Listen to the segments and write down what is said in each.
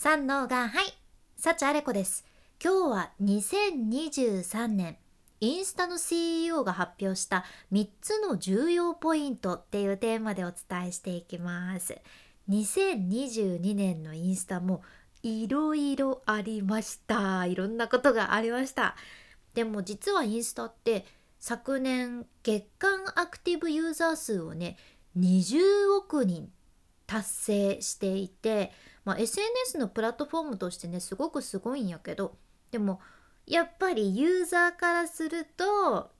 三能がはい幸あれ子です。今日は2023年インスタの CEO が発表した3つの重要ポイントっていうテーマでお伝えしていきます。2022年のインスタもいろいろありました。いろんなことがありました。でも実はインスタって昨年月間アクティブユーザー数をね20億人達成していて、まあ、SNS のプラットフォームとしてねすごくすごいんやけどでもやっぱりユーザーからすると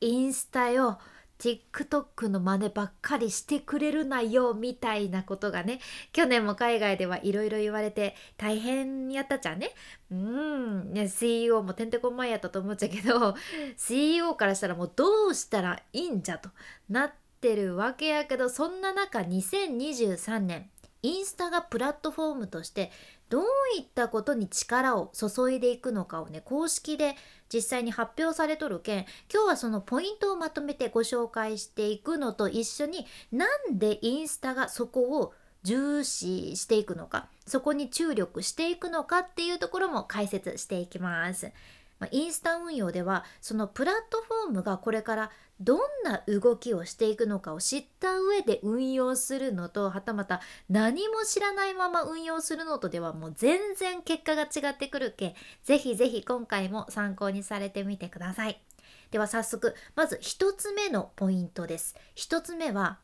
インスタよ TikTok の真似ばっかりしてくれるなよみたいなことがね去年も海外ではいろいろ言われて大変やったじゃんね。うんね CEO もてんてこまいやったと思っちゃうけど CEO からしたらもうどうしたらいいんじゃとなってるわけやけどそんな中2023年インスタがプラットフォームとしてどういったことに力を注いでいくのかをね公式で実際に発表されとるけん今日はそのポイントをまとめてご紹介していくのと一緒になんでインスタがそこを重視していくのかそこに注力していくのかっていうところも解説していきます。まあ、インスタ運用ではそのプラットフォームがこれからどんな動きをしていくのかを知った上で運用するのとはたまた何も知らないまま運用するのとではもう全然結果が違ってくるけぜひぜひ今回も参考にされてみてください。では早速まず1つ目のポイントです。1つ目は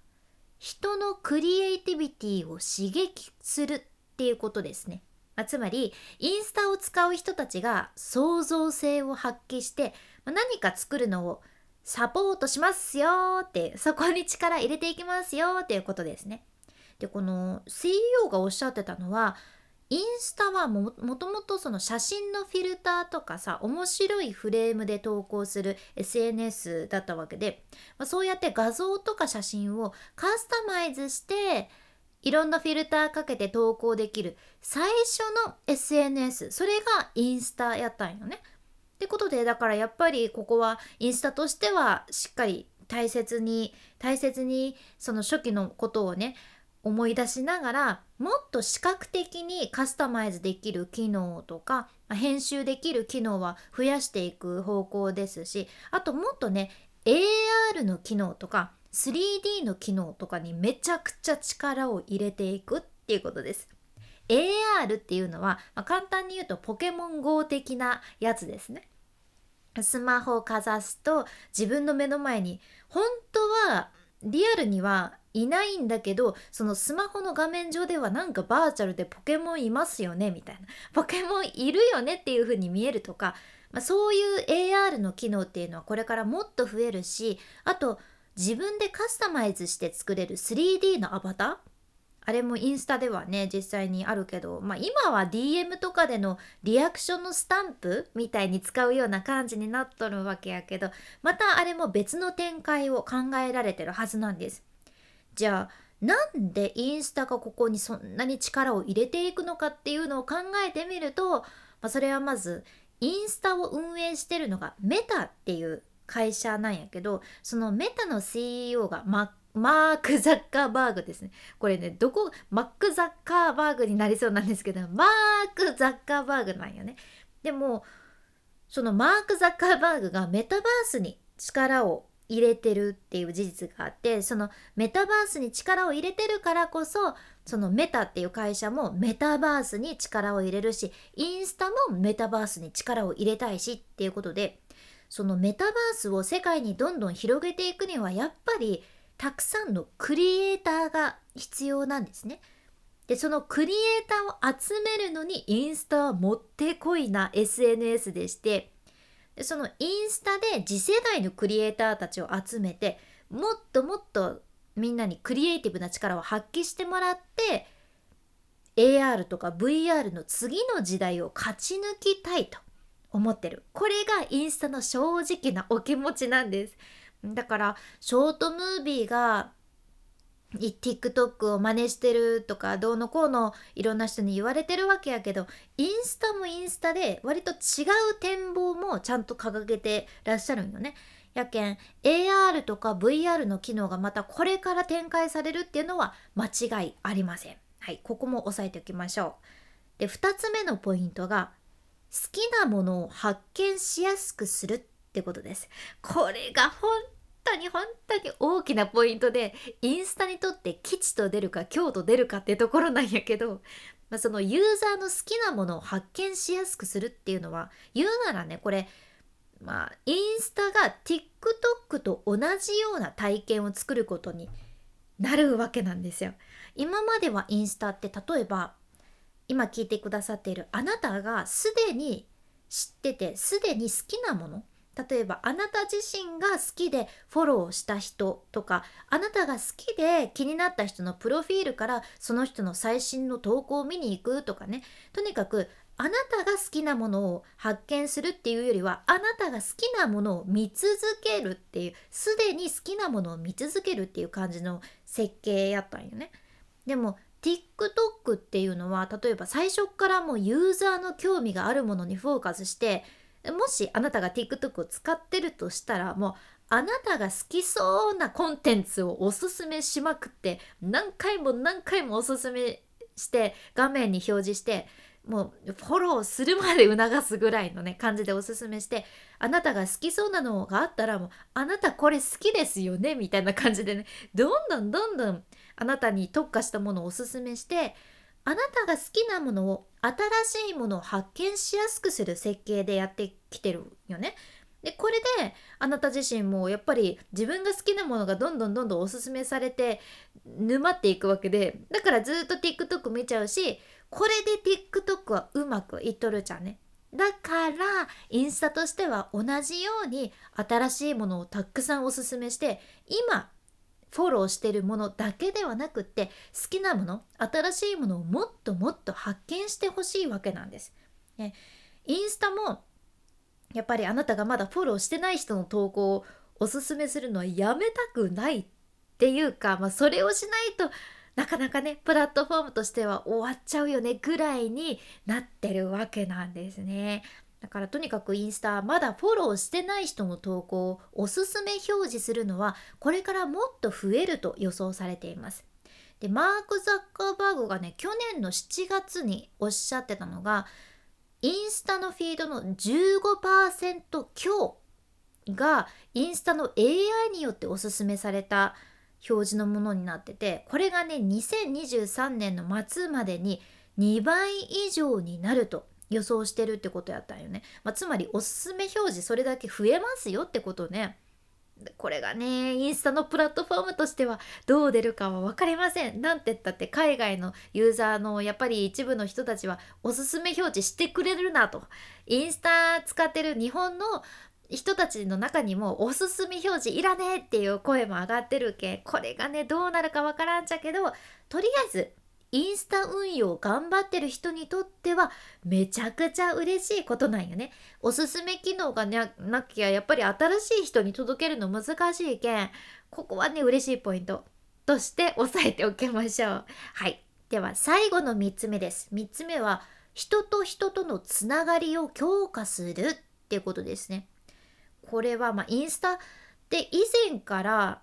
人のクリエイティビティを刺激するっていうことですね。まあ、つまりインスタを使う人たちが創造性を発揮して、まあ、何か作るのをサポートしますよってそこに力入れていきますよっていうことですね。でこの CEO がおっしゃってたのはインスタはもともとその写真のフィルターとかさ面白いフレームで投稿する SNS だったわけで、まあ、そうやって画像とか写真をカスタマイズしていろんなフィルターかけて投稿できる最初の SNS それがインスタやったんよね。ってことでだからやっぱりここはインスタとしてはしっかり大切に大切にその初期のことをね思い出しながらもっと視覚的にカスタマイズできる機能とか編集できる機能は増やしていく方向ですしあともっとね AR の機能とか 3D の機能とかにめちゃくちゃ力を入れていくっていうことです。AR っていうのは、まあ、簡単に言うとポケモン GO 的なやつですね。スマホをかざすと自分の目の前に本当はリアルにはいないんだけどそのスマホの画面上ではなんかバーチャルでポケモンいますよねみたいなポケモンいるよねっていう風に見えるとか、まあ、そういう AR の機能っていうのはこれからもっと増えるしあと自分でカスタマイズして作れる 3D のアバター？あれもインスタではね実際にあるけど、まあ、今は DM とかでのリアクションのスタンプ？みたいに使うような感じになっとるわけやけどまたあれも別の展開を考えられてるはずなんです。じゃあなんでインスタがここにそんなに力を入れていくのかっていうのを考えてみると、まあ、それはまずインスタを運営してるのがメタっていう会社なんやけどそのメタの CEO がマーク・ザッカーバーグですね。これねどこマック・ザッカーバーグになりそうなんですけどマーク・ザッカーバーグなんよね。でもそのマーク・ザッカーバーグがメタバースに力を入れてるっていう事実があってそのメタバースに力を入れてるからこそそのメタっていう会社もメタバースに力を入れるしインスタもメタバースに力を入れたいしっていうことでそのメタバースを世界にどんどん広げていくにはやっぱりたくさんのクリエイターが必要なんですね。でそのクリエイターを集めるのにインスタはもってこいな SNS でしてでそのインスタで次世代のクリエイターたちを集めてもっともっとみんなにクリエイティブな力を発揮してもらって AR とか VR の次の時代を勝ち抜きたいと思ってるこれがインスタの正直なお気持ちなんですだからショートムービーが TikTok を真似してるとかどうのこうのいろんな人に言われてるわけやけどインスタもインスタで割と違う展望もちゃんと掲げてらっしゃるんよね。やけん AR とか VR の機能がまたこれから展開されるっていうのは間違いありません。はい、ここも押さえておきましょう。で2つ目のポイントがきなものを発見しやすくするってことですこれが本当に本当に大きなポイントでインスタにとって吉と出るか凶と出るかってところなんやけど、まあ、そのユーザーの好きなものを発見しやすくするっていうのは言うならねこれまあインスタが TikTok と同じような体験を作ることになるわけなんですよ。今まではインスタって例えば今聞いてくださっているあなたがすでに知っててすでに好きなもの例えばあなた自身が好きでフォローした人とかあなたが好きで気になった人のプロフィールからその人の最新の投稿を見に行くとかねとにかくあなたが好きなものを発見するっていうよりはあなたが好きなものを見続けるっていうすでに好きなものを見続けるっていう感じの設計やったんよね。でも TikTok っていうのは例えば最初からもうユーザーの興味があるものにフォーカスしてもしあなたが TikTok を使ってるとしたらもうあなたが好きそうなコンテンツをおすすめしまくって何回も何回もおすすめして画面に表示してもうフォローするまで促すぐらいのね感じでおすすめしてあなたが好きそうなのがあったらもうあなたこれ好きですよねみたいな感じでねどんどんどんどんあなたに特化したものをおすすめしてあなたが好きなものを新しいものを発見しやすくする設計でやってきてるよね。でこれであなた自身もやっぱり自分が好きなものがどんどんどんどんおすすめされて沼っていくわけでだからずっと TikTok 見ちゃうしこれで TikTok はうまくいっとるじゃんね。だからインスタとしては同じように新しいものをたくさんおすすめして今フォローしてるものだけではなくって好きなもの新しいものをもっともっと発見してほしいわけなんです。ね、インスタもやっぱりあなたがまだフォローしてない人の投稿をおすすめするのはやめたくないっていうか、まあ、それをしないとなかなかねプラットフォームとしては終わっちゃうよねぐらいになってるわけなんですね。だからとにかくインスタまだフォローしてない人の投稿をおすすめ表示するのはこれからもっと増えると予想されています。でマーク・ザッカーバーグがね去年の7月におっしゃってたのがインスタのフィードの15%強がインスタの AI によっておすすめされた表示のものになっててこれがね2023年の末までに2倍以上になると予想してるってことやったんよね、まあ、つまりおすすめ表示それだけ増えますよってことね。これがねインスタのプラットフォームとしてはどう出るかは分かりません。なんて言ったって海外のユーザーのやっぱり一部の人たちはおすすめ表示してくれるなと。インスタ使ってる日本の人たちの中にもおすすめ表示いらねえっていう声も上がってるけこれがねどうなるかわからんちゃけどとりあえずインスタ運用頑張ってる人にとってはめちゃくちゃ嬉しいことなんよね。おすすめ機能がなきゃやっぱり新しい人に届けるの難しいけんここはね嬉しいポイントとして押さえておきましょう。はい。では最後の3つ目です。3つ目は人と人とのつながりを強化するっていうことですね。これはまあインスタで以前から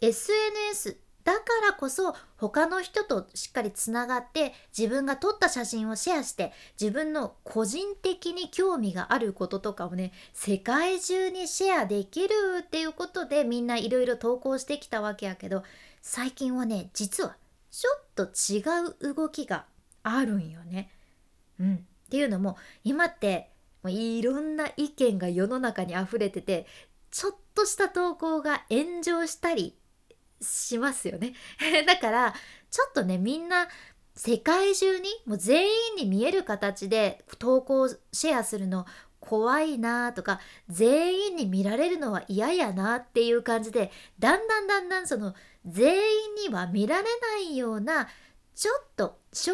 SNS だからこそ他の人としっかりつながって自分が撮った写真をシェアして自分の個人的に興味があることとかをね世界中にシェアできるっていうことでみんないろいろ投稿してきたわけやけど最近はね実はちょっと違う動きがあるんよね。うん、っていうのも今ってもういろんな意見が世の中に溢れててちょっとした投稿が炎上したりしますよね。だからちょっとねみんな世界中にもう全員に見える形で投稿シェアするの怖いなとか全員に見られるのは嫌やなっていう感じでだんだんだんだんその全員には見られないようなちょっと少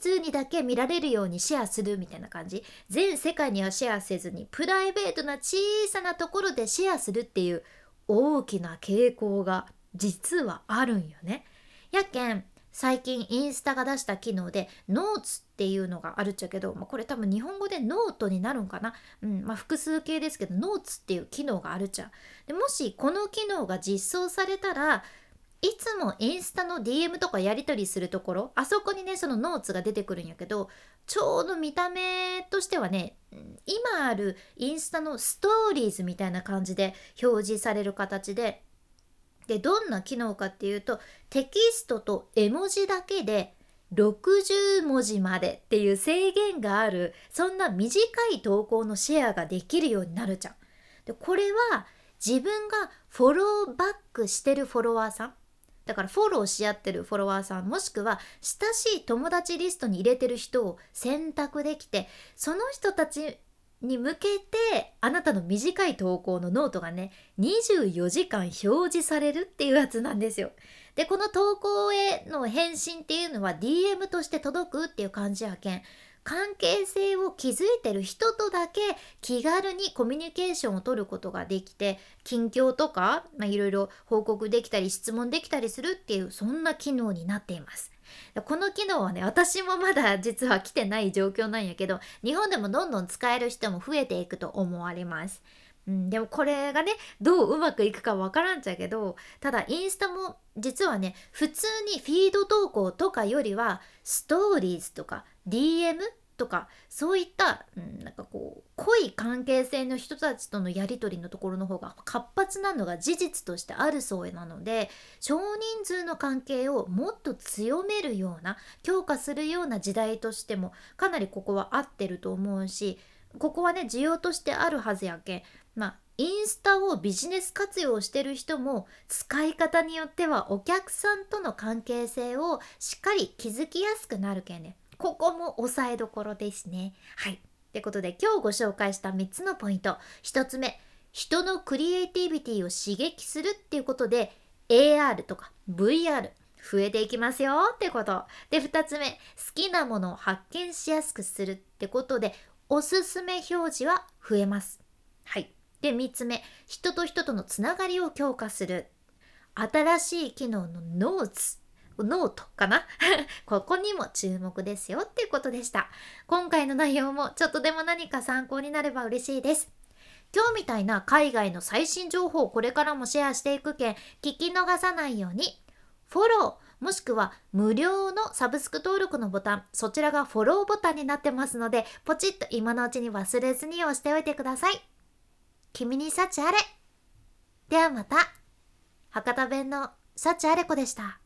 人数にだけ見られるようにシェアするみたいな感じ。全世界にはシェアせずにプライベートな小さなところでシェアするっていう大きな傾向が実はあるんよね。やけん最近インスタが出した機能で Notes っていうのがあるっちゃけど、まあ、これ多分日本語でノートになるんかな、うんまあ、複数形ですけど Notes っていう機能があるっちゃ。でもしこの機能が実装されたらいつもインスタの DM とかやり取りするところあそこにねその Notes が出てくるんやけどちょうど見た目としてはね今あるインスタのストーリーズみたいな感じで表示される形ででどんな機能かっていうとテキストと絵文字だけで60文字までっていう制限があるそんな短い投稿のシェアができるようになるじゃん。でこれは自分がフォローバックしてるフォロワーさんだからフォローし合ってるフォロワーさんもしくは親しい友達リストに入れてる人を選択できてその人たちに向けてあなたの短い投稿のノートがね24時間表示されるっていうやつなんですよ。でこの投稿への返信っていうのは DM として届くっていう感じやけん関係性を築いてる人とだけ気軽にコミュニケーションを取ることができて近況とかいろいろ報告できたり質問できたりするっていうそんな機能になっています。この機能はね私もまだ実は来てない状況なんやけど日本でもどんどん使える人も増えていくと思われます。うん、でもこれがねどううまくいくかわからんちゃけどただインスタも実はね普通にフィード投稿とかよりはストーリーズとか DM とかそういった、うん、なんかこう濃い関係性の人たちとのやり取りのところの方が活発なのが事実としてあるそうなので少人数の関係をもっと強めるような強化するような時代としてもかなりここは合ってると思うしここはね需要としてあるはずやけん。まあインスタをビジネス活用してる人も使い方によってはお客さんとの関係性をしっかり築きやすくなるけんね。ここも押さえどころですね。はい。ってことで今日ご紹介した3つのポイント。1つ目人のクリエイティビティを刺激するっていうことで AR とか VR 増えていきますよってこと。で2つ目好きなものを発見しやすくするってことでおすすめ表示は増えます。はい。で3つ目。人と人とのつながりを強化する。新しい機能の Notes。ノートかな？ここにも注目ですよっていうことでした。今回の内容もちょっとでも何か参考になれば嬉しいです。今日みたいな海外の最新情報をこれからもシェアしていくけん聞き逃さないように。フォローもしくは無料のサブスク登録のボタンそちらがフォローボタンになってますのでポチッと今のうちに忘れずに押しておいてください。君に幸あれ。ではまた。博多弁の幸あれ子でした。